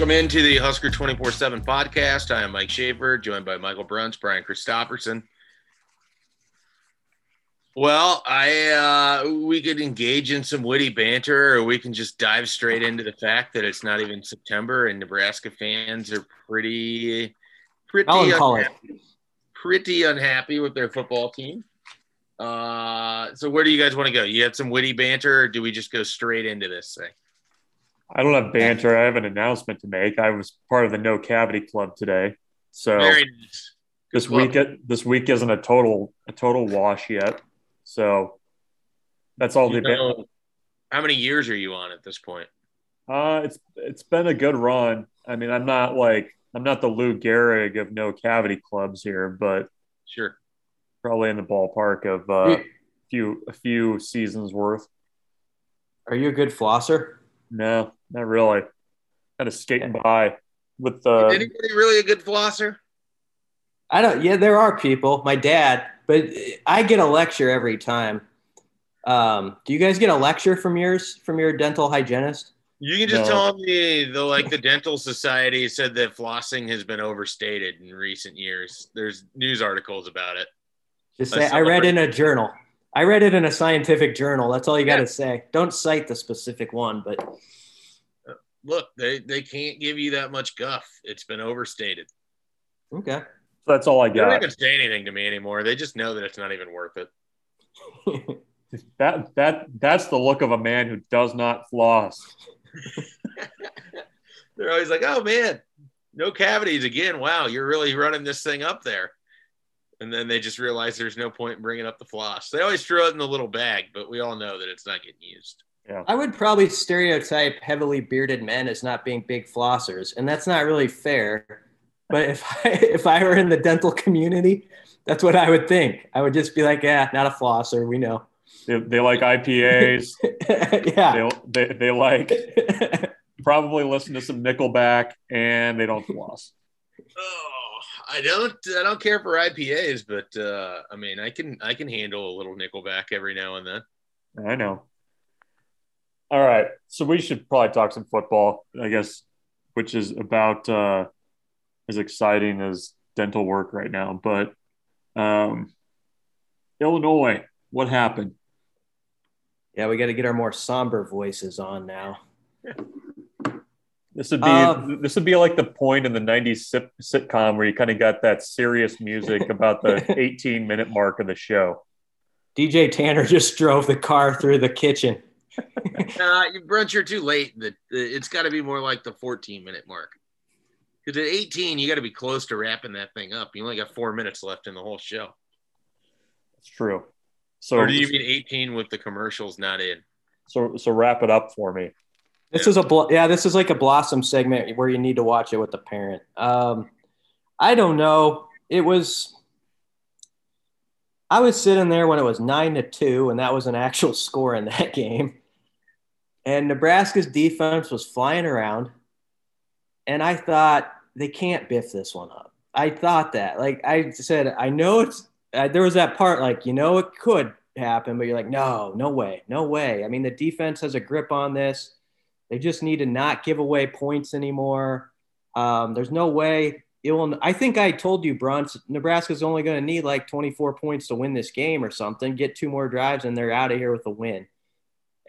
welcome into the Husker 24 7 podcast. I am Mike Schaefer, joined by Michael Bruns, Brian Christopherson. Well, I uh, we could engage in some witty banter, or we can just dive straight into the fact that it's not even September, and Nebraska fans are pretty, pretty, unhappy, pretty unhappy with their football team. Uh, so where do you guys want to go? You had some witty banter, or do we just go straight into this thing? I don't have banter. I have an announcement to make. I was part of the No Cavity Club today, so nice. this week this week isn't a total a total wash yet. So that's all You the. know, how many years are you on at this point? Uh, it's it's been a good run. I mean, I'm not like I'm not the Lou Gehrig of No Cavity Clubs here, but Sure. probably in the ballpark of uh, a few a few seasons worth. Are you a good flosser? No, not really. Kind of skating by with uh, Is anybody really a good flosser? I don't. Yeah, there are people. My dad, but I get a lecture every time. Um, do you guys get a lecture from yours from your dental hygienist? You can just No. tell me the like the dental society said that flossing has been overstated in recent years. There's news articles about it. Just I say I read in a journal. I read it in a scientific journal. That's all you got to say. Don't cite the specific one, but Look, they they can't give you that much guff. It's been overstated. okay. so that's all I got. They don't got. even say anything to me anymore. They just know that it's not even worth it. That that that's the look of a man who does not floss. They're always like, "Oh man, no cavities again. Wow, you're really running this thing up there." And then they just realize there's no point in bringing up the floss. They always throw it in the little bag, but we all know that it's not getting used. I would probably stereotype heavily bearded men as not being big flossers, and that's not really fair. But if I, if I were in the dental community, that's what I would think. I would just be like, yeah, not a flosser. We know. They, they like IPAs. yeah. they, they they like probably listen to some Nickelback, and they don't floss. Oh, I don't I don't care for IPAs, but uh, I mean I can I can handle a little Nickelback every now and then. I know. All right, so we should probably talk some football, I guess, which is about uh, as exciting as dental work right now. But um, Illinois, what happened? Yeah, we got to get our more somber voices on now. This would be Um, this would be like the point in the '90s sitcom where you kind of got that serious music about the 18 minute mark of the show. DJ Tanner just drove the car through the kitchen. Uh, you brunch, you're too late. The, the, it's got to be more like the 14 minute mark. Because at 18, you got to be close to wrapping that thing up. You only got four minutes left in the whole show. That's true. So or do you mean 18 with the commercials not in? so so wrap it up for me. This is a blo- yeah. This is like a Blossom segment where you need to watch it with the parent. Um, I don't know. It was. I was sitting there when it was nine to two, and that was an actual score in that game. And Nebraska's defense was flying around, and I thought they can't biff this one up. I thought that, like I said, I know it's. Uh, there was that part, like you know, it could happen, but you're like, no, no way, no way. I mean, the defense has a grip on this. They just need to not give away points anymore. Um, there's no way it will. I think I told you, Bruns, Nebraska's only going to need like 24 points to win this game or something. Get two more drives and they're out of here with a win.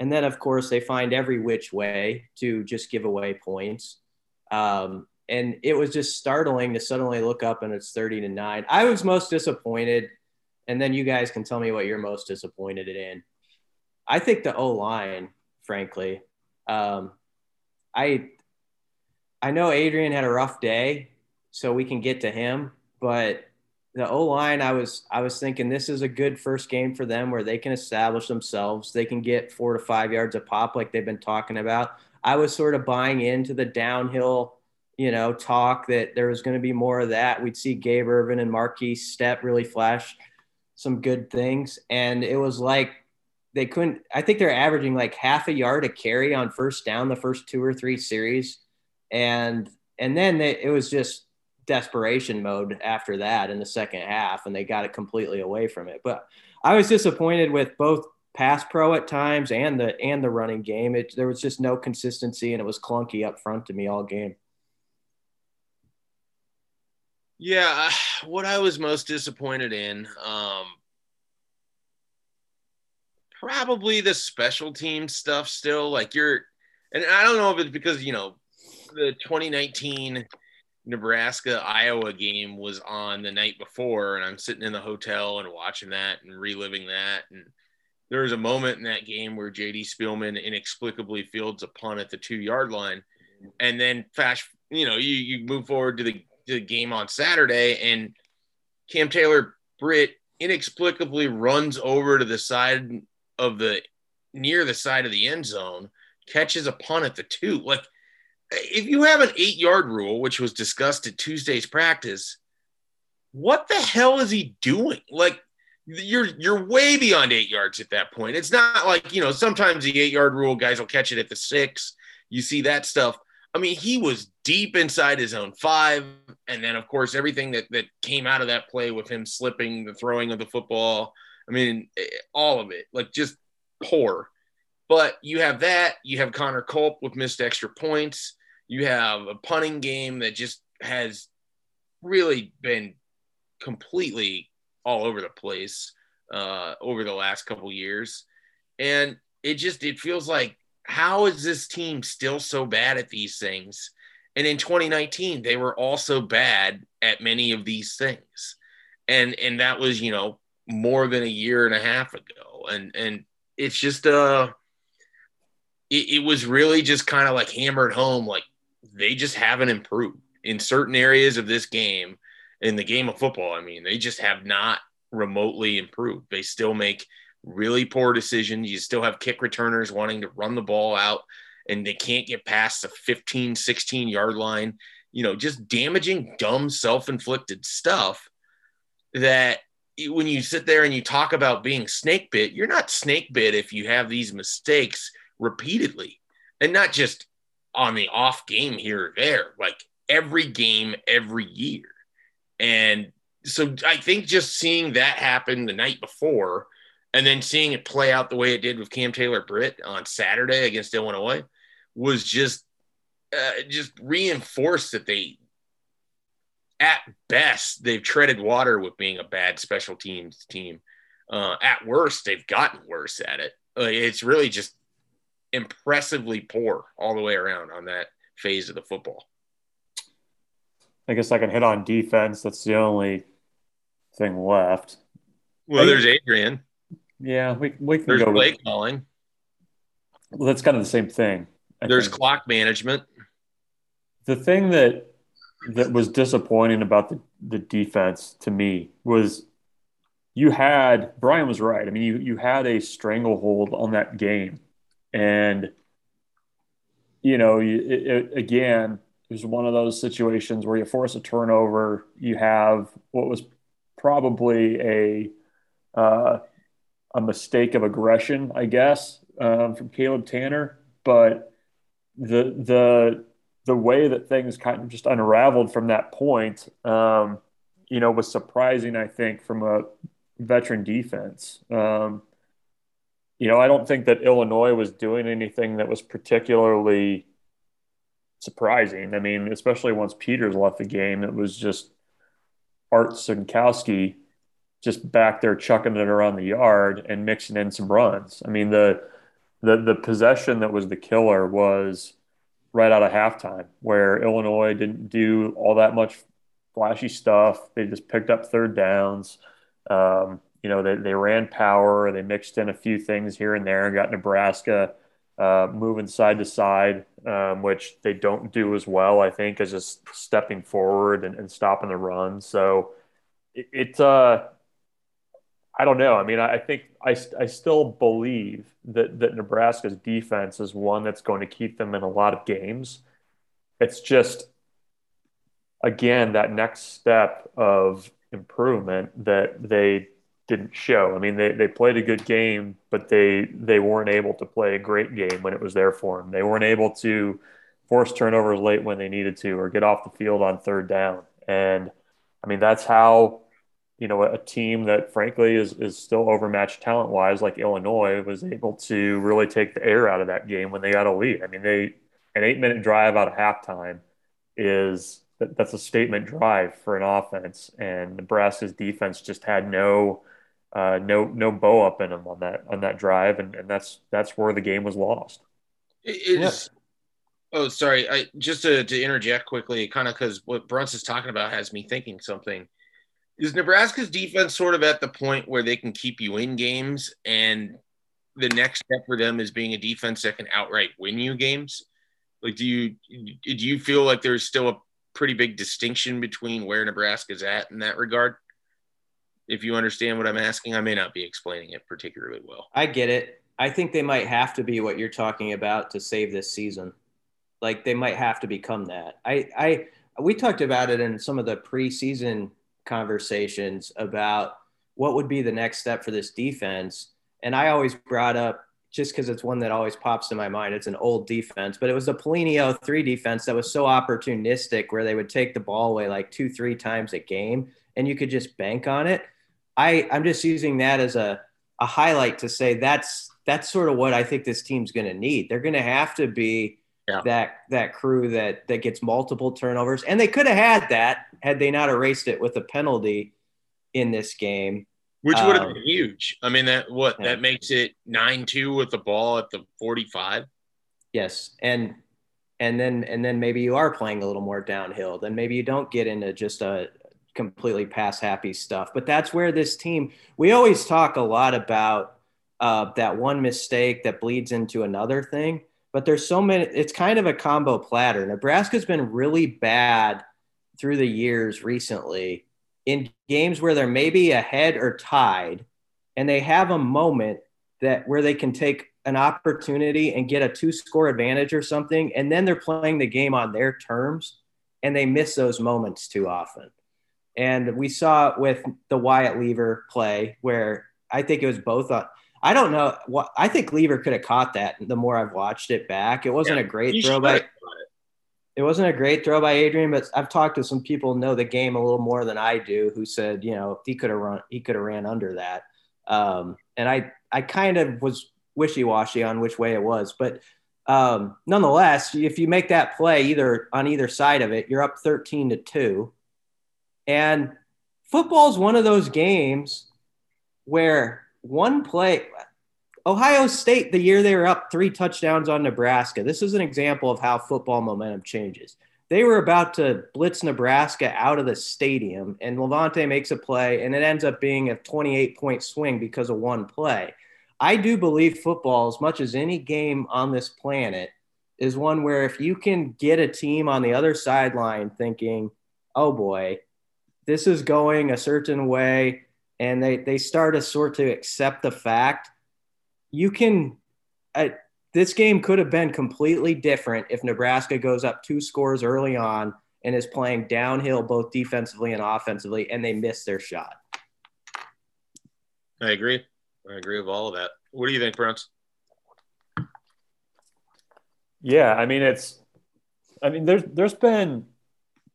And then, of course, they find every which way to just give away points. Um, and it was just startling to suddenly look up and it's 30 to nine. I was most disappointed. And then you guys can tell me what you're most disappointed in. I think the O line, frankly. Um, I I know Adrian had a rough day, so we can get to him. But the O line, I was I was thinking this is a good first game for them where they can establish themselves. They can get four to five yards of pop like they've been talking about. I was sort of buying into the downhill, you know, talk that there was going to be more of that. We'd see Gabe Ervin and Markese Stepp really flash some good things, and it was like they couldn't. I think they're averaging like half a yard a carry on first down the first two or three series, and and then they, it was just desperation mode after that in the second half, and they got it completely away from it. But I was disappointed with both pass pro at times and the and the running game. It there was just no consistency and it was clunky up front to me all game. Yeah, what I was most disappointed in, um, probably the special team stuff. Still, like you're, and I don't know if it's because you know the 2019 Nebraska Iowa game was on the night before, and I'm sitting in the hotel and watching that and reliving that. And there was a moment in that game where JD Spielman inexplicably fields a punt at the two yard line, and then fast, you know, you you move forward to the, to the game on Saturday, and Cam Taylor Britt inexplicably runs over to the side of the near the side of the end zone, catches a punt at the two, like if you have an eight yard rule, which was discussed at Tuesday's practice, what the hell is he doing? Like you're you're way beyond eight yards at that point. It's not like you know sometimes the eight yard rule guys will catch it at the six. You see that stuff. I mean, he was deep inside his own five, and then of course everything that that came out of that play with him slipping, the throwing of the football. I mean, eh, all of it, like just poor. But you have that. You have Connor Culp with missed extra points. You have a punting game that just has really been completely all over the place uh, over the last couple years, and it just it feels like how is this team still so bad at these things? And in 2019, they were also bad at many of these things, and and that was you know more than a year and a half ago, and and it's just uh it, it was really just kind of like hammered home like they just haven't improved in certain areas of this game, in the game of football. I mean, they just have not remotely improved. They still make really poor decisions. You still have kick returners wanting to run the ball out and they can't get past the 15, 16 yard line. You know, just damaging, dumb, self inflicted stuff that when you sit there and you talk about being snake bit, you're not snake bit if you have these mistakes repeatedly and not just on the off game here or there, like every game, every year. And so I think just seeing that happen the night before and then seeing it play out the way it did with Cam Taylor Britt on Saturday against Illinois was just uh, just reinforced that they at best they've treaded water with being a bad special teams team. Uh, at worst, they've gotten worse at it. It's really just impressively poor all the way around on that phase of the football. I guess I can hit on defense. That's the only thing left. Well, there's Adrian. Yeah, we, we can there's go play with, calling. Well, that's kind of the same thing. I there's think. clock management. The thing that that was disappointing about the, the defense to me was you had Brian was right. I mean, you you had a stranglehold on that game and, you know, it, it, again, it was one of those situations where you force a turnover. You have what was probably a uh, a mistake of aggression, I guess, um, from Caleb Tannor. But the the the way that things kind of just unraveled from that point, um, you know, was surprising. I think from a veteran defense. Um, you know, I don't think that Illinois was doing anything that was particularly surprising. I mean, especially once Peters left the game, it was just Art Sitkowski just back there chucking it around the yard and mixing in some runs. I mean, the the the possession that was the killer was right out of halftime, where Illinois didn't do all that much flashy stuff. They just picked up third downs. Um, you know, they, they ran power, they mixed in a few things here and there, and got Nebraska uh, moving side to side, um, which they don't do as well, I think, as just stepping forward and, and stopping the run. So it, it uh, I don't know. I mean, I, I think I, I still believe that, that Nebraska's defense is one that's going to keep them in a lot of games. It's just, again, that next step of improvement that they didn't show. I mean, they, they played a good game, but they they weren't able to play a great game when it was there for them. They weren't able to force turnovers late when they needed to, or get off the field on third down. And I mean, that's how you know, a team that frankly is, is still overmatched talent wise, like Illinois, was able to really take the air out of that game when they got a lead. I mean, they an eight minute drive out of halftime is that's a statement drive for an offense, and Nebraska's defense just had no uh, no no bow up in them on that on that drive, and, and that's that's where the game was lost. It is. Oh, sorry. I just to, to interject quickly, kind of because what Bruns is talking about has me thinking something. Is Nebraska's defense sort of at the point where they can keep you in games, and the next step for them is being a defense that can outright win you games? Like, do you do you feel like there's still a pretty big distinction between where Nebraska's at in that regard? If you understand what I'm asking, I may not be explaining it particularly well. I get it. I think they might have to be what you're talking about to save this season. Like they might have to become that. I, I, we talked about it in some of the preseason conversations about what would be the next step for this defense. And I always brought up just because it's one that always pops in my mind. It's an old defense, but it was the Pelini 03 defense that was so opportunistic where they would take the ball away like two, three times a game and you could just bank on it. I, I'm just using that as a, a highlight to say that's that's sort of what I think this team's going to need. They're going to have to be yeah. that that crew that that gets multiple turnovers, and they could have had that had they not erased it with a penalty in this game, which would have um, been huge. I mean, that what yeah. that makes it nine two with the ball at the forty five. Yes, and and then and then maybe you are playing a little more downhill. Then maybe you don't get into just a completely pass happy stuff. But that's where this team. We always talk a lot about uh, that one mistake that bleeds into another thing. But there's so many. It's kind of a combo platter. Nebraska's been really bad through the years recently in games where they're maybe ahead or tied, and they have a moment that where they can take an opportunity and get a two score advantage or something, and then they're playing the game on their terms, and they miss those moments too often. And we saw it with the Wyatt Liewer play where I think it was both on. I don't know what I think Liewer could have caught that the more I've watched it back. It wasn't yeah, a great throw by it wasn't a great throw by Adrian, but I've talked to some people know the game a little more than I do who said, you know, he could have run he could have ran under that. Um, and I I kind of was wishy-washy on which way it was, but um, nonetheless, if you make that play either on either side of it, you're up 13 to 2 and football is one of those games where one play, Ohio State, the year they were up three touchdowns on Nebraska, this is an example of how football momentum changes. They were about to blitz Nebraska out of the stadium, and Levante makes a play, and it ends up being a 28 point swing because of one play. I do believe football, as much as any game on this planet, is one where if you can get a team on the other sideline thinking, oh boy, this is going a certain way and they they start to sort to accept the fact you can uh, this game could have been completely different if Nebraska goes up two scores early on and is playing downhill both defensively and offensively and they miss their shot. I agree. I agree with all of that. What do you think, Prince? Yeah, I mean it's I mean there's there's been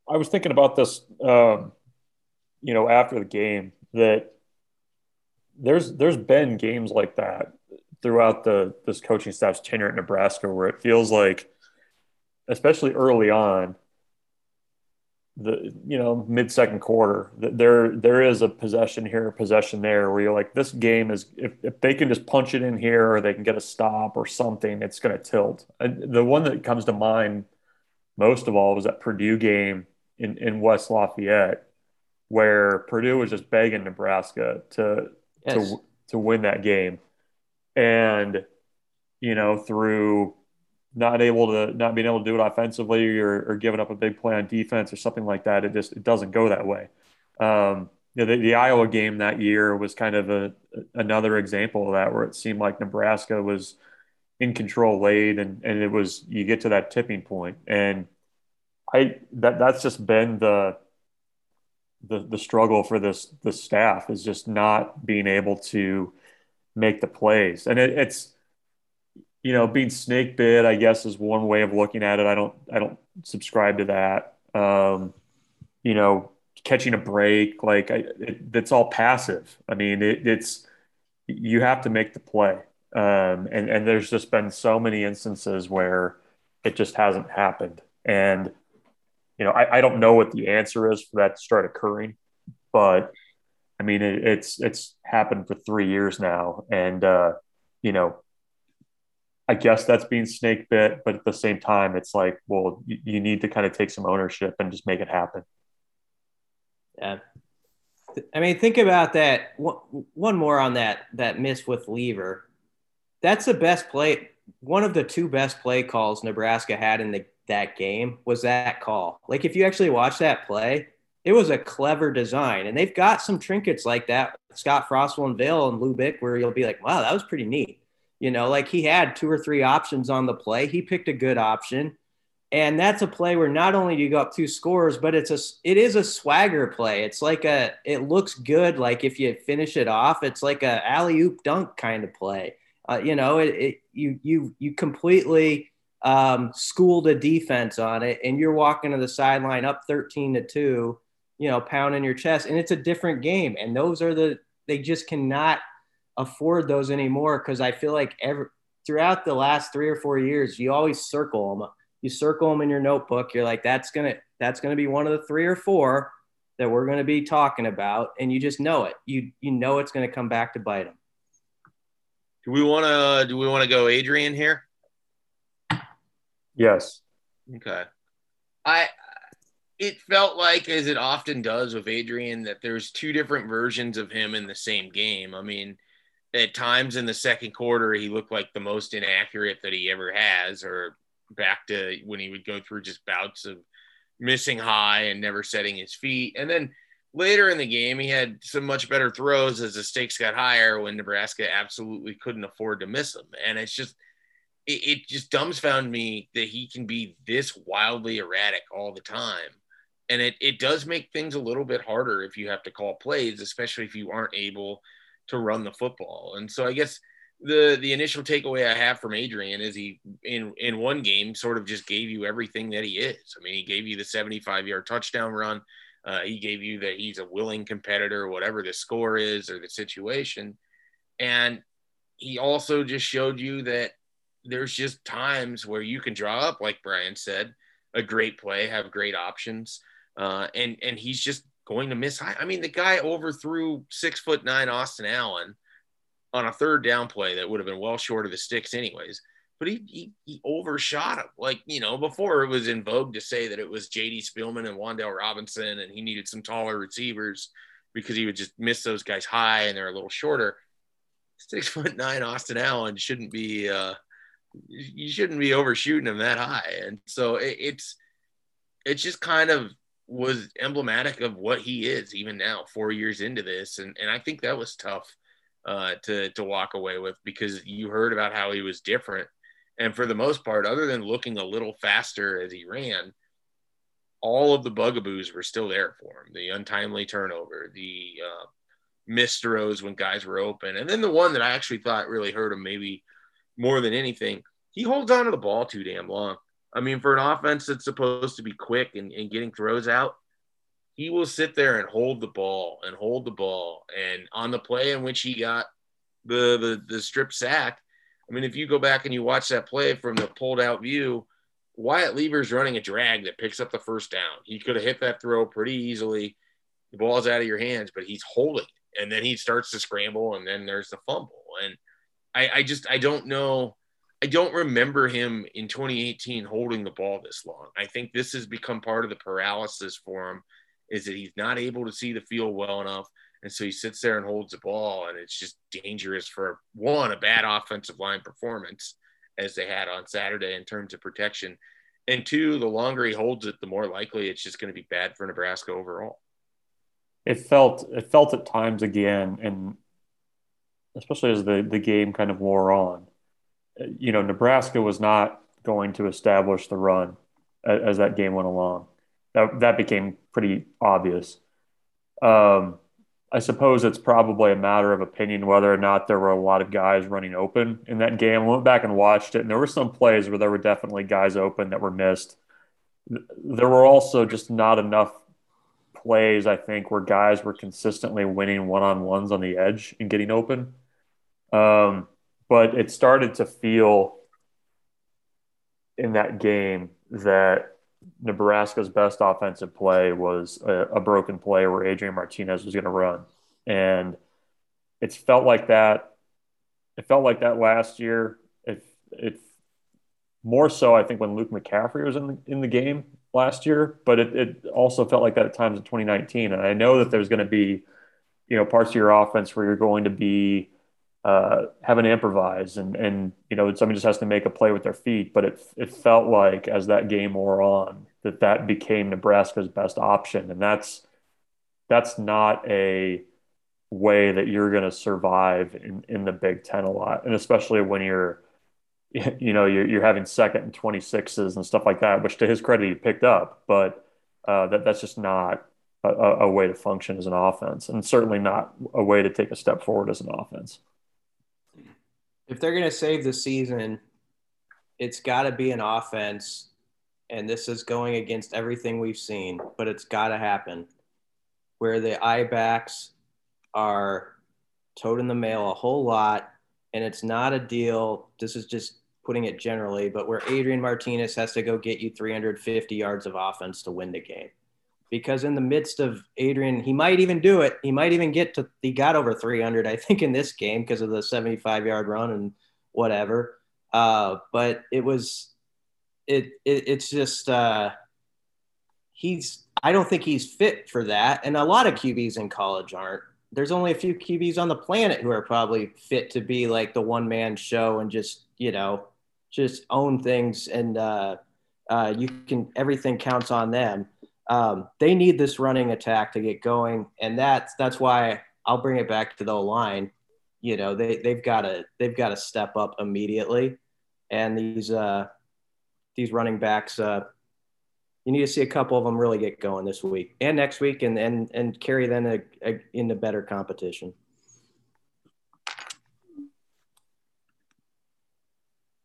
I was thinking about this um, you know, after the game that there's there's been games like that throughout the this coaching staff's tenure at Nebraska where it feels like, especially early on, the you know mid second quarter there there is a possession here, a possession there where you're like this game is if, if they can just punch it in here or they can get a stop or something, it's going to tilt. And the one that comes to mind most of all was that Purdue game in in West Lafayette where Purdue was just begging Nebraska to yes. to to win that game, and you know through not able to not being able to do it offensively or, or giving up a big play on defense or something like that, it just it doesn't go that way. Um, you know, the, the, Iowa game that year was kind of a another example of that, where it seemed like Nebraska was in control late, and and it was you get to that tipping point, and I that that's just been the the the struggle for this the staff is just not being able to make the plays, and it, it's you know being snake bit. I guess is one way of looking at it. I don't I don't subscribe to that. Um, you know, catching a break. Like I, it, it's all passive. I mean, it, it's you have to make the play, um, and and there's just been so many instances where it just hasn't happened. And you know, I, I don't know what the answer is for that to start occurring, but I mean, it, it's it's happened for three years now, and uh, you know, I guess that's being snake bit, but at the same time, it's like, well, you, you need to kind of take some ownership and just make it happen. Yeah. I mean, think about that. One more on that that miss with Liewer. That's the best play. One of the two best play calls Nebraska had in the, that game was that call. Like, if you actually watch that play, it was a clever design, and they've got some trinkets like that. Scott Frostwell and Vail and Lubick, where you'll be like, "Wow, that was pretty neat." You know, like he had two or three options on the play. He picked a good option. And that's a play where not only do you go up two scores, but it's a it is a swagger play. It's like a it looks good. Like if you finish it off, it's like a alley oop dunk kind of play. Uh, you know, it, it, you you you completely um, schooled a defense on it, and you're walking to the sideline up thirteen to two. You know, pounding your chest, and it's a different game. And those are the they just cannot afford those anymore because I feel like every throughout the last three or four years, you always circle them. You circle them in your notebook. You're like, that's gonna that's gonna be one of the three or four that we're gonna be talking about, and you just know it. You you know it's gonna come back to bite them. Do we want to do we want to go Adrian here? Yes. Okay. I it felt like as it often does with Adrian that there's two different versions of him in the same game. I mean, at times in the second quarter, he looked like the most inaccurate that he ever has, or back to when he would go through just bouts of missing high and never setting his feet. And then later in the game, he had some much better throws as the stakes got higher when Nebraska absolutely couldn't afford to miss them. And it's just, it, it just dumbfound me that he can be this wildly erratic all the time. And it, it does make things a little bit harder if you have to call plays, especially if you aren't able – to run the football. And so I guess the the initial takeaway I have from Adrian is he in in one game sort of just gave you everything that he is. I mean, he gave you the 75 yard touchdown run. Uh, he gave you that he's a willing competitor, whatever the score is or the situation. And he also just showed you that there's just times where you can draw up, like Brian said, a great play, have great options. Uh, and and he's just going to miss high. I mean, the guy overthrew six foot nine Austin Allen on a third down play that would have been well short of the sticks, anyways. But he, he, he overshot him. Like, you know, before it was in vogue to say that it was JD Spielman and Wan'Dale Robinson and he needed some taller receivers because he would just miss those guys high and they're a little shorter. Six foot nine Austin Allen shouldn't be, uh, you shouldn't be overshooting him that high. And so it, it's, it's just kind of was emblematic of what he is even now, four years into this. And, and I think that was tough uh, to, to walk away with because you heard about how he was different. And for the most part, other than looking a little faster as he ran, all of the bugaboos were still there for him. The untimely turnover, the uh, missed throws when guys were open. And then the one that I actually thought really hurt him maybe more than anything, he holds on to the ball too damn long. I mean, for an offense that's supposed to be quick and, and getting throws out, he will sit there and hold the ball and hold the ball. And on the play in which he got the, the, the strip sack, I mean, if you go back and you watch that play from the pulled out view, Wyatt Liewer's running a drag that picks up the first down. He could have hit that throw pretty easily. The ball's out of your hands, but he's holding. And then he starts to scramble, and then there's the fumble. And I, I just I don't know I don't remember him in 2018 holding the ball this long. I think this has become part of the paralysis for him is that he's not able to see the field well enough. And so he sits there and holds the ball, and it's just dangerous for one, a bad offensive line performance as they had on Saturday in terms of protection. And two, the longer he holds it, the more likely it's just going to be bad for Nebraska overall. It felt it felt at times again, and especially as the, the game kind of wore on, you know, Nebraska was not going to establish the run as, as that game went along. That, that became pretty obvious. Um, I suppose it's probably a matter of opinion whether or not there were a lot of guys running open in that game. I went back and watched it, and there were some plays where there were definitely guys open that were missed. There were also just not enough plays, I think, where guys were consistently winning one on ones on the edge and getting open. Um, but it started to feel in that game that Nebraska's best offensive play was a, a broken play where Adrian Martinez was going to run. And it's felt like that. It felt like that last year. It, it more so, I think, when Luke McCaffrey was in the, in the game last year, but it, it also felt like that at times in 2019. And I know that there's going to be, you know, parts of your offense where you're going to be uh, having to improvise and, and, you know, somebody just has to make a play with their feet. But it, it felt like as that game wore on that that became Nebraska's best option. And that's, that's not a way that you're going to survive in, in the Big Ten a lot. And especially when you're, you know, you're, you're having second and 26s and stuff like that, which to his credit, he picked up, but uh, that, that's just not a, a, way to function as an offense and certainly not a way to take a step forward as an offense. If they're going to save the season, it's got to be an offense. And this is going against everything we've seen, but it's got to happen where the I backs are toting the mail a whole lot and it's not a deal. This is just putting it generally, but where Adrian Martinez has to go get you 350 yards of offense to win the game. Because in the midst of Adrian, he might even do it. He might even get to, he got over 300, I think, in this game because of the 75 yard run and whatever. Uh, but it was, it, it it's just, uh, he's, I don't think he's fit for that. And a lot of QBs in college aren't there's only a few QBs on the planet who are probably fit to be like the one man show and just you know just own things and uh, uh, you can everything counts on them. Um, they need this running attack to get going, and that's that's why I'll bring it back to the line. You know they they've got to they've got to step up immediately, and these uh, these running backs uh, you need to see a couple of them really get going this week and next week and and and carry them a, a, into better competition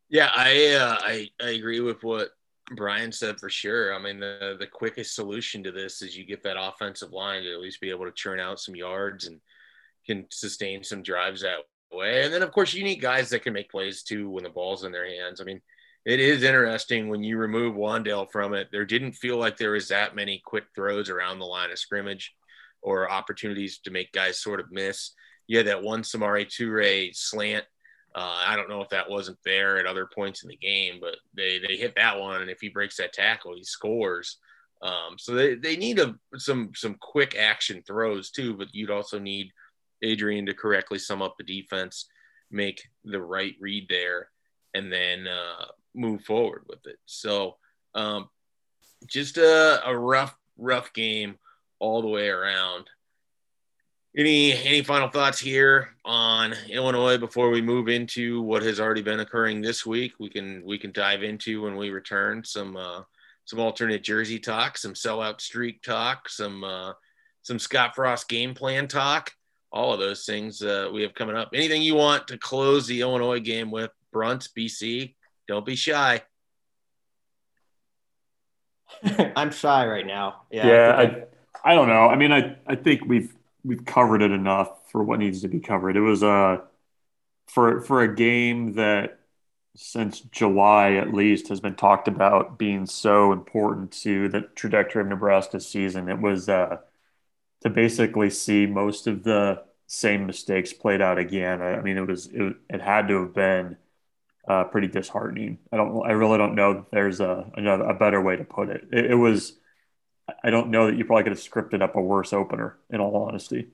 yeah i uh, i i agree with what brian said for sure i mean the the quickest solution to this is you get that offensive line to at least be able to churn out some yards and can sustain some drives that way and then of course you need guys that can make plays too when the ball's in their hands i mean it is interesting when you remove Wan'Dale from it. There didn't feel like there was that many quick throws around the line of scrimmage or opportunities to make guys sort of miss. You had that one Samori Toure slant. Uh, I don't know if that wasn't there at other points in the game, but they they hit that one, and if he breaks that tackle, he scores. Um, so they, they need a, some some quick action throws too, but you'd also need Adrian to correctly sum up the defense, make the right read there, and then uh, move forward with it. So um, just a, a rough, rough game all the way around. Any any final thoughts here on Illinois before we move into what has already been occurring this week? We can we can dive into when we return some uh, some alternate jersey talk, some sellout streak talk, some uh, some Scott Frost game plan talk. All of those things uh, we have coming up. Anything you want to close the Illinois game with, Bruns, BC? Don't be shy. I'm shy right now. Yeah. Yeah. I, I, I, don't know. I mean, I, I think we've, we've covered it enough for what needs to be covered. It was, uh, for, for a game that since July at least has been talked about being so important to the trajectory of Nebraska's season. It was, uh, to basically see most of the same mistakes played out again. I, I mean, it was, it, it had to have been, uh, pretty disheartening. I don't, I really don't know there's a another a better way to put it. it. It was, I don't know that you probably could have scripted up a worse opener. In all honesty.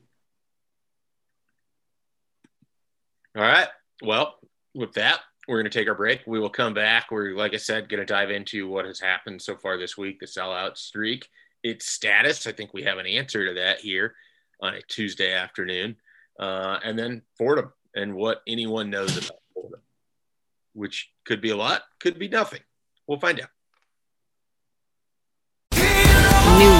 All right. Well, with that, we're going to take our break. We will come back. We're, like I said, going to dive into what has happened so far this week, the sellout streak, its status. I think we have an answer to that here on a Tuesday afternoon. Uh, and then Fordham and what anyone knows about Fordham, which could be a lot, could be nothing. We'll find out.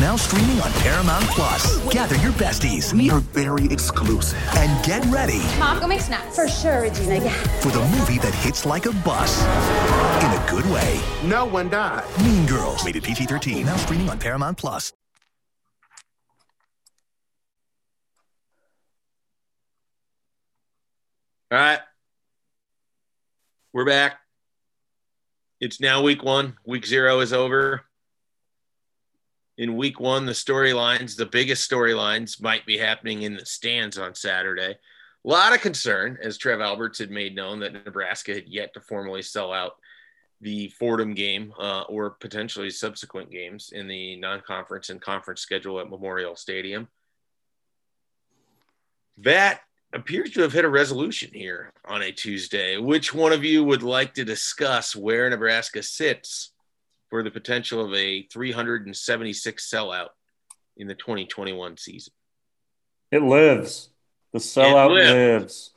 Now streaming on Paramount Plus. Gather your besties We are very exclusive. and get ready Mom, go make snacks. For sure, Regina. Yeah. for the movie that hits like a bus. In a good way. No one died. Mean Girls. Rated PG 13. Now streaming on Paramount Plus. All right. We're back. It's now week one. Week zero is over. In week one, the storylines, the biggest storylines, might be happening in the stands on Saturday. A lot of concern, as Trev Alberts had made known, that Nebraska had yet to formally sell out the Fordham game uh, or potentially subsequent games in the non conference and conference schedule at Memorial Stadium. That appears to have hit a resolution here on a Tuesday. Which one of you would like to discuss where Nebraska sits for the potential of a 376 sellout in the 2021 season? It lives. The sellout lives. lives.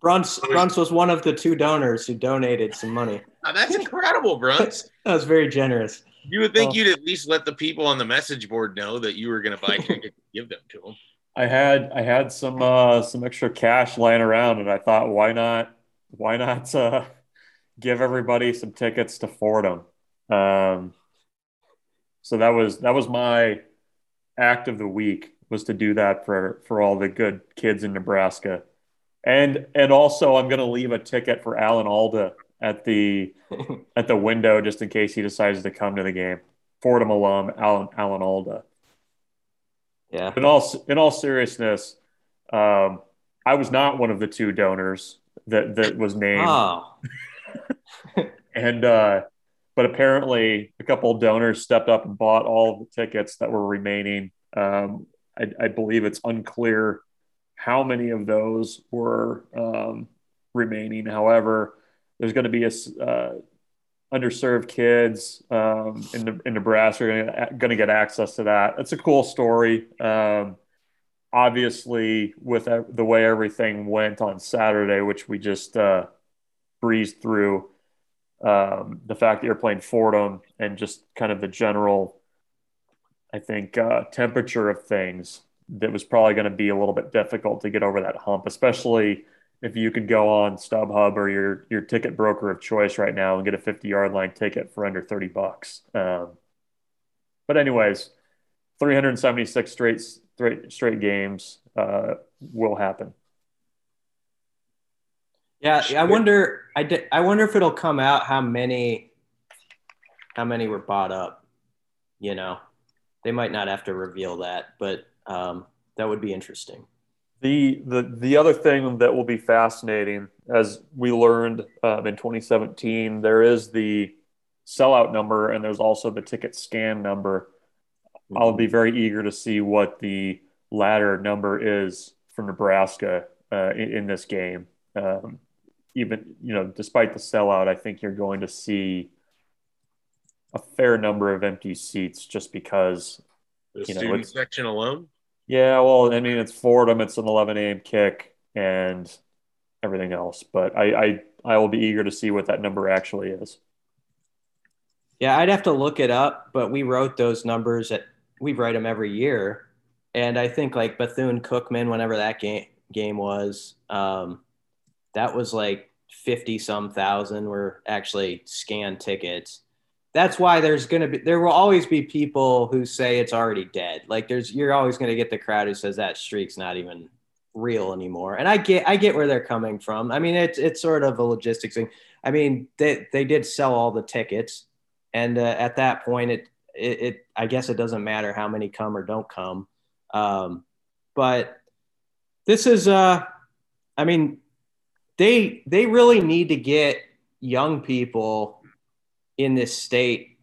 Bruns, Bruns was one of the two donors who donated some money. Now, that's incredible, Bruns. That was very generous. You would think Oh. you'd at least let the people on the message board know that you were going to buy tickets and give them to them. I had I had some uh, some extra cash lying around, and I thought, why not why not uh, give everybody some tickets to Fordham? Um, so that was that was my act of the week was to do that for for all the good kids in Nebraska, and and also I'm going to leave a ticket for Alan Alda at the at the window just in case he decides to come to the game. Fordham alum Alan Alan Alda Yeah. in all in all seriousness, um, I was not one of the two donors that that was named, Oh, and uh, but apparently a couple donors stepped up and bought all of the tickets that were remaining. Um, I, I believe it's unclear how many of those were um, remaining. However, there's going to be a uh, underserved kids um, in, Ne- in Nebraska are going to get access to that. It's a cool story. Um, obviously, with the way everything went on Saturday, which we just uh, breezed through, um, the fact that you're playing Fordham and just kind of the general, I think, uh, temperature of things, that was probably going to be a little bit difficult to get over that hump, especially if you could go on StubHub or your your ticket broker of choice right now and get a 50 yard line ticket for under 30 bucks. Um, but anyways, 376 straight straight straight games uh, will happen. Yeah. I wonder. I did, I wonder if it'll come out how many, how many were bought up. You know, they might not have to reveal that, but um, that would be interesting. The the the other thing that will be fascinating, as we learned um, in 2017, there is the sellout number and there's also the ticket scan number. I'll be very eager to see what the latter number is for Nebraska uh, in, in this game. Um, even you know, despite the sellout, I think you're going to see a fair number of empty seats just because The You know, student section alone. yeah, well, I mean, it's Fordham. It's an 11 a.m. kick and everything else. But I, I, I will be eager to see what that number actually is. Yeah, I'd have to look it up, but we wrote those numbers at we write them every year, and I think like Bethune Cookman, whenever that game game was, um, that was like fifty some thousand were actually scanned tickets. That's why there's gonna be there will always be people who say it's already dead. Like there's you're always gonna get the crowd who says that streak's not even real anymore. And I get I get where they're coming from. I mean it's it's sort of a logistics thing. I mean they they did sell all the tickets and uh, at that point it, it it i guess it doesn't matter how many come or don't come um, but this is uh i mean they they really need to get young people in this state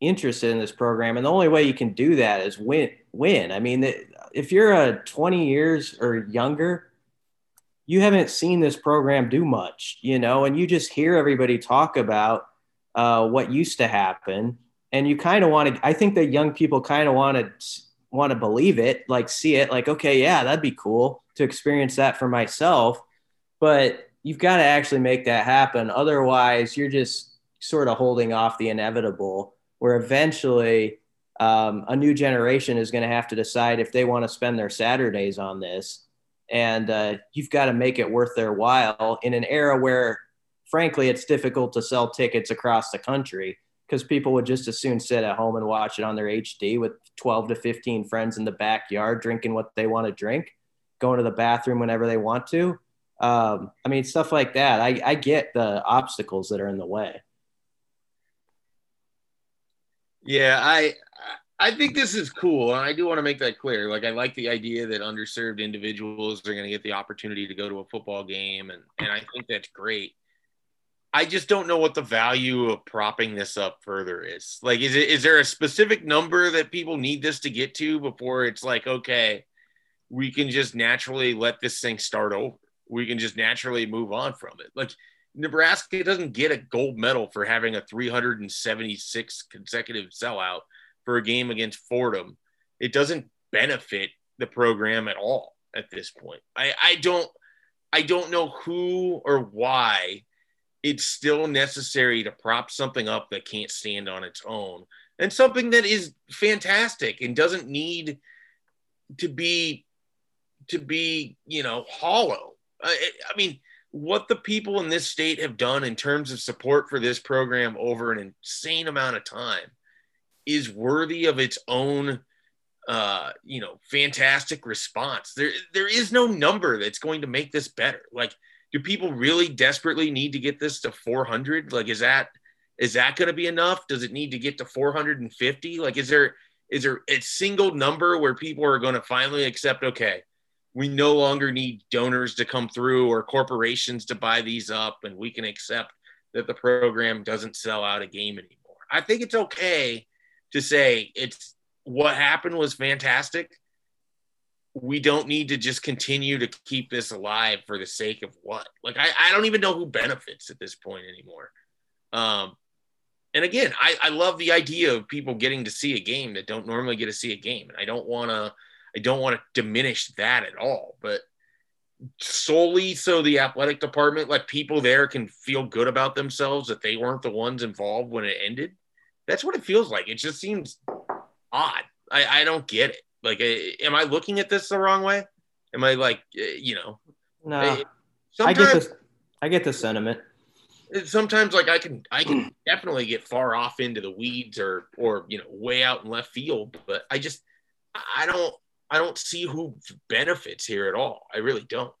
interested in this program. And the only way you can do that is win win. I mean if you're a 20 years or younger you haven't seen this program do much, you know, and you just hear everybody talk about uh, what used to happen, and you kind of want to. I think that young people kind of want to want to believe it, like see it, like okay, yeah, that'd be cool to experience that for myself, but you've got to actually make that happen. Otherwise, you're just sort of holding off the inevitable, where eventually um, a new generation is going to have to decide if they want to spend their Saturdays on this. And uh, you've got to make it worth their while in an era where, frankly, it's difficult to sell tickets across the country because people would just as soon sit at home and watch it on their HD with 12 to 15 friends in the backyard drinking what they want to drink, going to the bathroom whenever they want to. Um, I mean, stuff like that. I, I get the obstacles that are in the way. Yeah, I I think this is cool, and I do want to make that clear. Like, I like the idea that underserved individuals are going to get the opportunity to go to a football game, and and I think that's great. I just don't know what the value of propping this up further is. Like, is it is there a specific number that people need this to get to before it's like, okay, we can just naturally let this thing start over? We can just naturally move on from it. Like, Nebraska doesn't get a gold medal for having a 376 consecutive sellout for a game against Fordham. It doesn't benefit the program at all at this point. I, I don't I don't know who or why it's still necessary to prop something up that can't stand on its own and something that is fantastic and doesn't need to be to be you know hollow I, I mean what the people in this state have done in terms of support for this program over an insane amount of time is worthy of its own uh you know fantastic response. There there is no number that's going to make this better. Like do people really desperately need to get this to 400 like is that is that going to be enough? Does it need to get to 450 like is there is there a single number where people are going to finally accept okay we no longer need donors to come through or corporations to buy these up and we can accept that the program doesn't sell out a game anymore. I think it's okay to say it's what happened was fantastic. We don't need to just continue to keep this alive for the sake of what? Like i, I don't even know who benefits at this point anymore. Um and again I, I love the idea of people getting to see a game that don't normally get to see a game. And i don't want to i don't want to diminish that at all but solely so the athletic department like people there can feel good about themselves that they weren't the ones involved when it ended that's what it feels like it just seems odd i, I don't get it like, am I looking at this the wrong way? Am I like, eh, you know? No. Eh, I get the I get the sentiment. Eh, sometimes, like I can, I can definitely get far off into the weeds or, or you know, way out in left field. But I just, I don't, I don't see who benefits here at all. I really don't.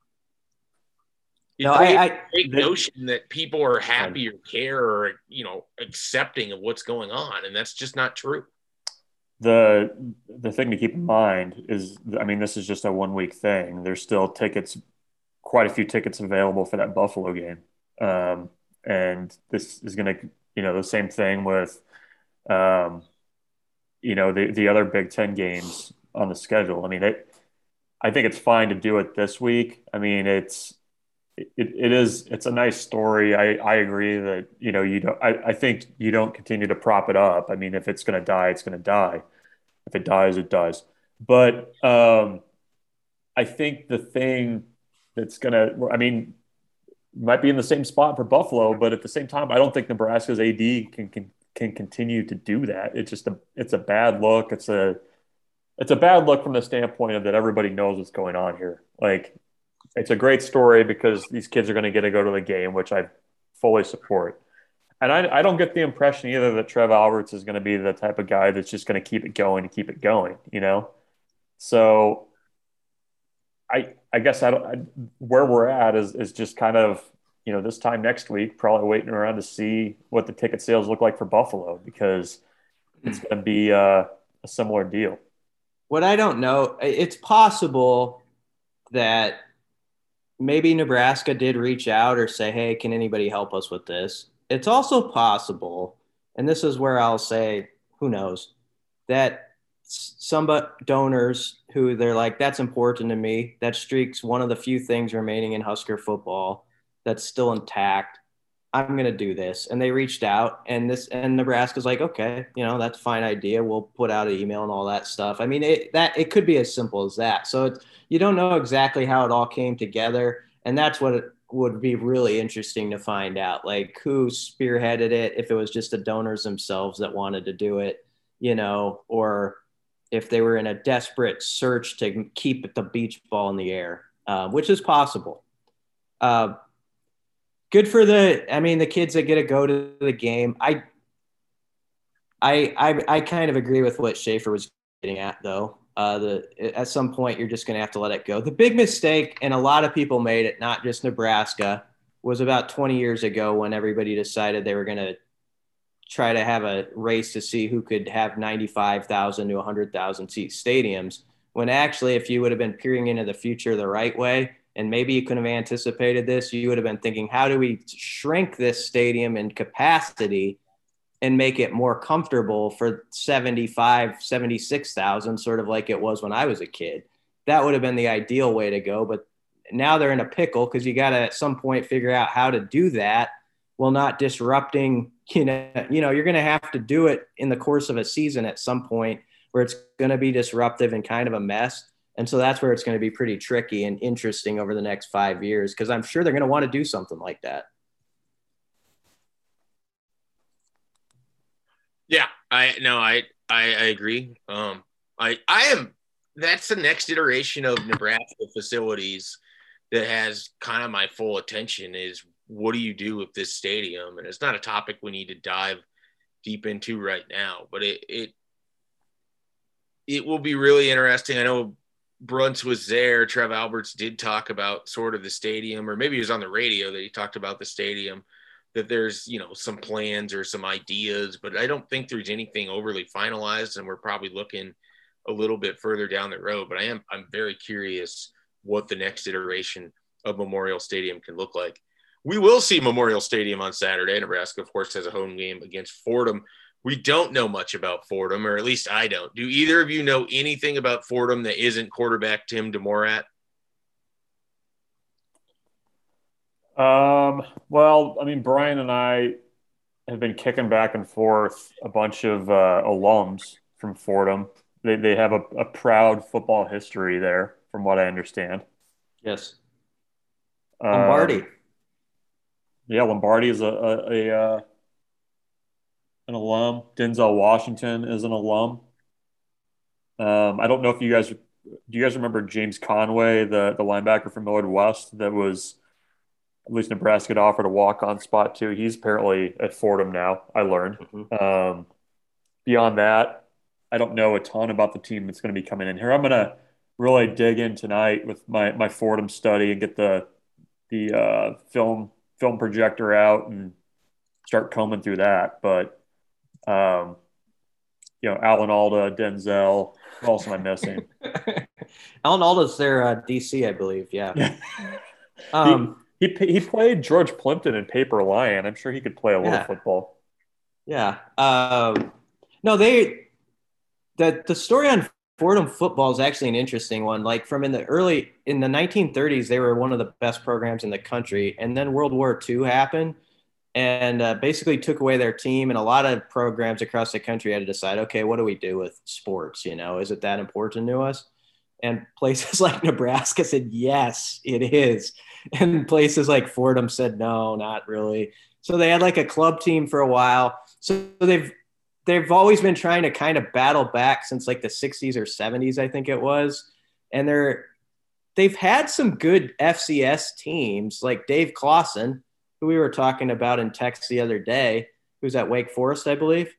It's no, I, I big the, notion that people are happy or care or you know accepting of what's going on, and that's just not true. The the thing to keep in mind is i mean this is just a one week thing. There's still tickets quite a few tickets available for that buffalo game. Um, and this is going to you know the same thing with um, you know the, the other big 10 games on the schedule i mean it, i think it's fine to do it this week i mean it's it, it is it's a nice story. I, I agree that you know you don't I, I think you don't continue to prop it up. I mean if it's gonna die, it's gonna die. If it dies, it dies. But um, I think the thing that's gonna I mean might be in the same spot for Buffalo, but at the same time, I don't think Nebraska's AD can can can continue to do that. It's just a it's a bad look. It's a it's a bad look from the standpoint of that everybody knows what's going on here. Like it's a great story because these kids are going to get to go to the game, which I fully support. And I, I don't get the impression either that Trev Alberts is going to be the type of guy that's just going to keep it going and keep it going, you know? So I I guess I don't I, where we're at is is just kind of you know this time next week probably waiting around to see what the ticket sales look like for Buffalo because it's going to be uh, a similar deal. What I don't know, it's possible that maybe Nebraska did reach out or say, hey, can anybody help us with this? It's also possible, and this is where I'll say, who knows, that some donors who they're like, that's important to me. That streak's one of the few things remaining in Husker football that's still intact. I'm going to do this. And they reached out and this, and Nebraska's like, okay, you know, that's fine idea. We'll put out an email and all that stuff. I mean, it, that it could be as simple as that. So it's, you don't know exactly how it all came together. And that's what it would be really interesting to find out, like who spearheaded it, if it was just the donors themselves that wanted to do it, you know, or if they were in a desperate search to keep the beach ball in the air, uh, which is possible. Uh, good for the, I mean, the kids that get to go to the game. I, I, I, I kind of agree with what Schaefer was getting at, though. Uh, the at some point you're just going to have to let it go. The big mistake, and a lot of people made it, not just Nebraska, was about 20 years ago when everybody decided they were going to try to have a race to see who could have 95,000 to 100,000 seat stadiums. When actually, if you would have been peering into the future the right way, and maybe you could have anticipated this, you would have been thinking, how do we shrink this stadium in capacity and make it more comfortable for 75, 76,000, sort of like it was when I was a kid? That would have been the ideal way to go. But now they're in a pickle because you got to at some point figure out how to do that while not disrupting you know you know you're going to have to do it in the course of a season at some point where it's going to be disruptive and kind of a mess and so that's where it's going to be pretty tricky and interesting over the next five years because i'm sure they're going to want to do something like that yeah i no i i, I agree um i i am that's the next iteration of nebraska facilities that has kind of my full attention is what do you do with this stadium? And it's not a topic we need to dive deep into right now, but it it it will be really interesting. I know Bruns was there. Trev Alberts did talk about sort of the stadium, or maybe he was on the radio that he talked about the stadium. That there's you know some plans or some ideas, but I don't think there's anything overly finalized, and we're probably looking a little bit further down the road. But I am I'm very curious what the next iteration of Memorial Stadium can look like. We will see Memorial Stadium on Saturday. Nebraska, of course, has a home game against Fordham. We don't know much about Fordham, or at least I don't. Do either of you know anything about Fordham that isn't quarterback Tim DeMorat? Um, well, I mean, Brian and I have been kicking back and forth a bunch of uh, alums from Fordham. They, they have a, a proud football history there, from what I understand. Yes. Lombardi. Um, yeah, Lombardi is a, a, a uh, an alum. Denzel Washington is an alum. Um, I don't know if you guys do you guys remember James Conway, the the linebacker from Millard West that was at least Nebraska had offered a walk on spot to. He's apparently at Fordham now. I learned. Mm-hmm. Um, beyond that, I don't know a ton about the team that's going to be coming in here. I'm going to really dig in tonight with my my Fordham study and get the the uh, film film projector out and start combing through that. But, um, you know, Alan Alda, Denzel, who else am I missing? Alan Alda's their uh, DC, I believe. Yeah. um, he, he, he played George Plimpton in Paper Lion. I'm sure he could play a little yeah. football. Yeah. Um, no, they the the story on Fordham football is actually an interesting one. Like from in the early in the 1930s, they were one of the best programs in the country, and then World War II happened, and uh, basically took away their team. And a lot of programs across the country had to decide, okay, what do we do with sports? You know, is it that important to us? And places like Nebraska said, yes, it is. And places like Fordham said, no, not really. So they had like a club team for a while. So they've they've always been trying to kind of battle back since like the 60s or 70s, I think it was. And they're they've had some good FCS teams like Dave Clawson, who we were talking about in text the other day, who's at Wake Forest, I believe.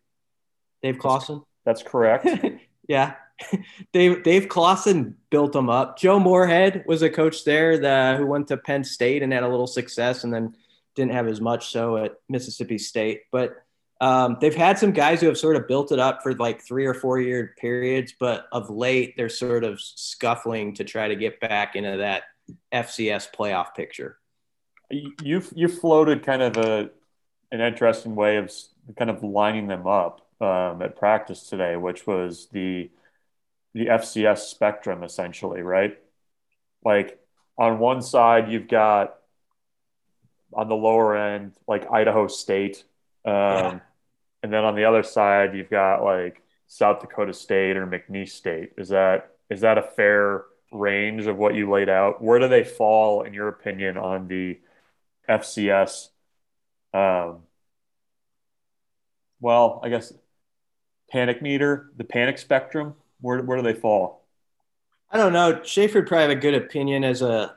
Dave Clawson. That's, that's correct. yeah. Dave Dave Clawson built them up. Joe Moorhead was a coach there the, who went to Penn State and had a little success and then didn't have as much so at Mississippi State. But um, they've had some guys who have sort of built it up for like three or four year periods, but of late they're sort of scuffling to try to get back into that FCS playoff picture. You you floated kind of a an interesting way of kind of lining them up um, at practice today, which was the the FCS spectrum essentially, right? Like on one side, you've got on the lower end, like Idaho State. Um, yeah. And then on the other side, you've got like South Dakota State or McNeese State. Is that is that a fair range of what you laid out? Where do they fall, in your opinion, on the FCS? Um, well, I guess panic meter, the panic spectrum. Where where do they fall? I don't know. Schaefer probably have a good opinion as a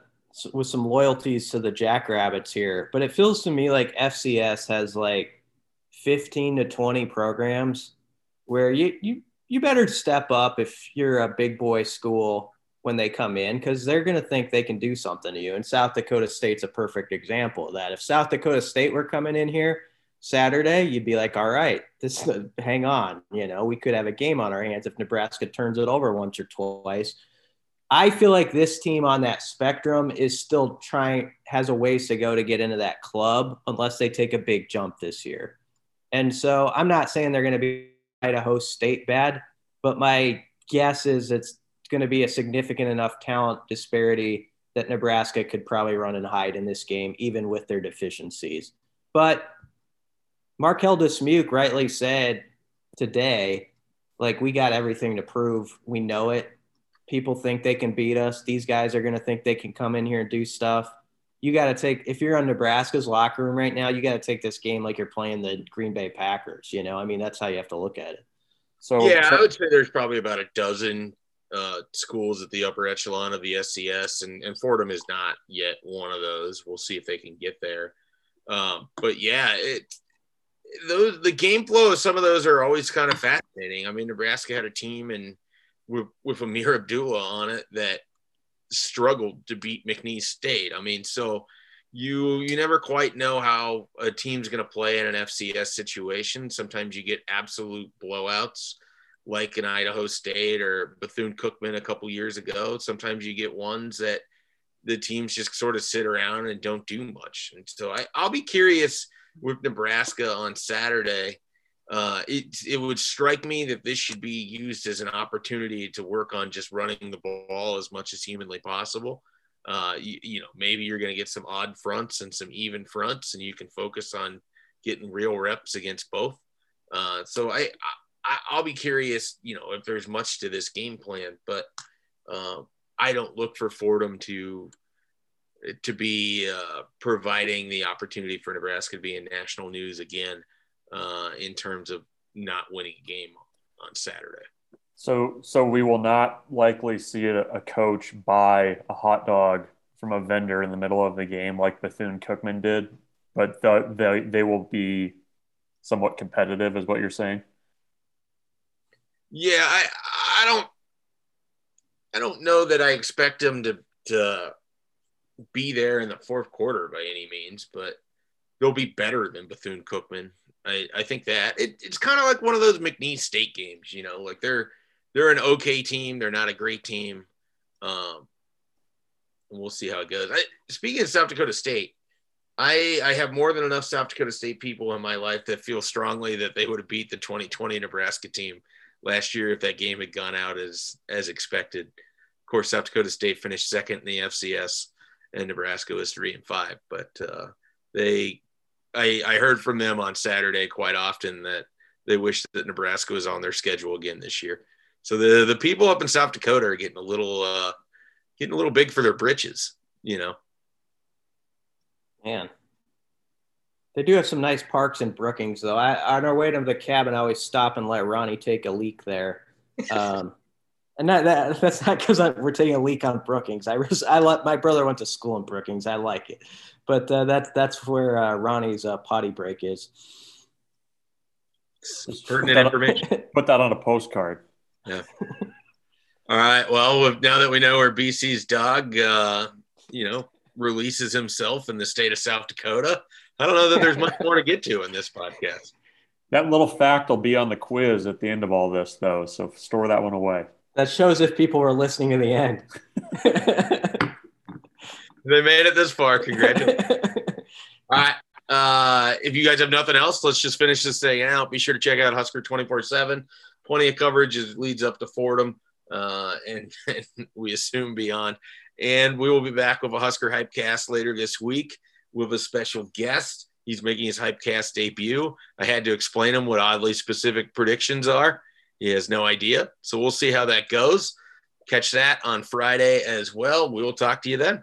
with some loyalties to the Jackrabbits here, but it feels to me like FCS has like 15 to 20 programs where you you you better step up if you're a big boy school when they come in because they're going to think they can do something to you. And South Dakota State's a perfect example of that. If South Dakota State were coming in here Saturday, you'd be like, all right, this hang on, you know, we could have a game on our hands if Nebraska turns it over once or twice. I feel like this team on that spectrum is still trying, has a ways to go to get into that club unless they take a big jump this year. And so I'm not saying they're going to be Idaho State bad, but my guess is it's going to be a significant enough talent disparity that Nebraska could probably run and hide in this game, even with their deficiencies. But Marquel Dismuke rightly said today, like, we got everything to prove. We know it people think they can beat us. These guys are going to think they can come in here and do stuff. You got to take, if you're on Nebraska's locker room right now, you got to take this game like you're playing the Green Bay Packers. You know, I mean, that's how you have to look at it. So, yeah, so, I would say there's probably about a dozen uh, schools at the upper echelon of the FCS, and, and Fordham is not yet one of those. We'll see if they can get there. Um, but yeah, it those the game flow of some of those are always kind of fascinating. I mean, Nebraska had a team and with, with Ameer Abdullah on it that struggled to beat McNeese State. I mean, so you you never quite know how a team's going to play in an FCS situation. Sometimes you get absolute blowouts like in Idaho State or Bethune Cookman a couple years ago. Sometimes you get ones that the teams just sort of sit around and don't do much. And so I, I'll be curious with Nebraska on Saturday uh, it, it would strike me that this should be used as an opportunity to work on just running the ball as much as humanly possible. Uh, you, you know, maybe you're going to get some odd fronts and some even fronts, and you can focus on getting real reps against both. Uh, so I, I, I'll be curious, you know, if there's much to this game plan, but uh, I don't look for Fordham to to be uh, providing the opportunity for Nebraska to be in national news again uh, in terms of not winning a game on Saturday. So, so we will not likely see a, a coach buy a hot dog from a vendor in the middle of the game like Bethune Cookman did, but the, the, they will be somewhat competitive, is what you're saying. Yeah, I I don't I don't know that I expect them to to be there in the fourth quarter by any means, but they'll be better than Bethune Cookman. I, I think that it, it's kind of like one of those McNeese State games, you know, like they're they're an okay team, they're not a great team. Um, and we'll see how it goes. I, speaking of South Dakota State, I I have more than enough South Dakota State people in my life that feel strongly that they would have beat the 2020 Nebraska team last year if that game had gone out as as expected. Of course, South Dakota State finished second in the FCS, and Nebraska was three and five, but uh, they I, I heard from them on Saturday quite often that they wish that Nebraska was on their schedule again this year. So the the people up in South Dakota are getting a little uh, getting a little big for their britches, you know. Man, they do have some nice parks in Brookings, though. I, on our way to the cabin, I always stop and let Ronnie take a leak there. Um, and that, that that's not because we're taking a leak on Brookings. I was I let my brother went to school in Brookings. I like it, but uh, that's that's where uh, Ronnie's uh, potty break is. Pertinent information. Put that on a postcard. Yeah. All right. Well, now that we know where BC's dog, uh, you know, releases himself in the state of South Dakota, I don't know that there's much more to get to in this podcast. That little fact will be on the quiz at the end of all this, though. So store that one away. That shows if people were listening to the end. they made it this far. Congratulations. All right. Uh, if you guys have nothing else, let's just finish this thing out. Be sure to check out Husker 24 7. Plenty of coverage as leads up to Fordham. uh, and, and we assume beyond. And we will be back with a Husker Hypecast later this week with a special guest. He's making his Hypecast debut. I had to explain him what oddly specific predictions are. He has no idea. So we'll see how that goes. Catch that on Friday as well. We will talk to you then.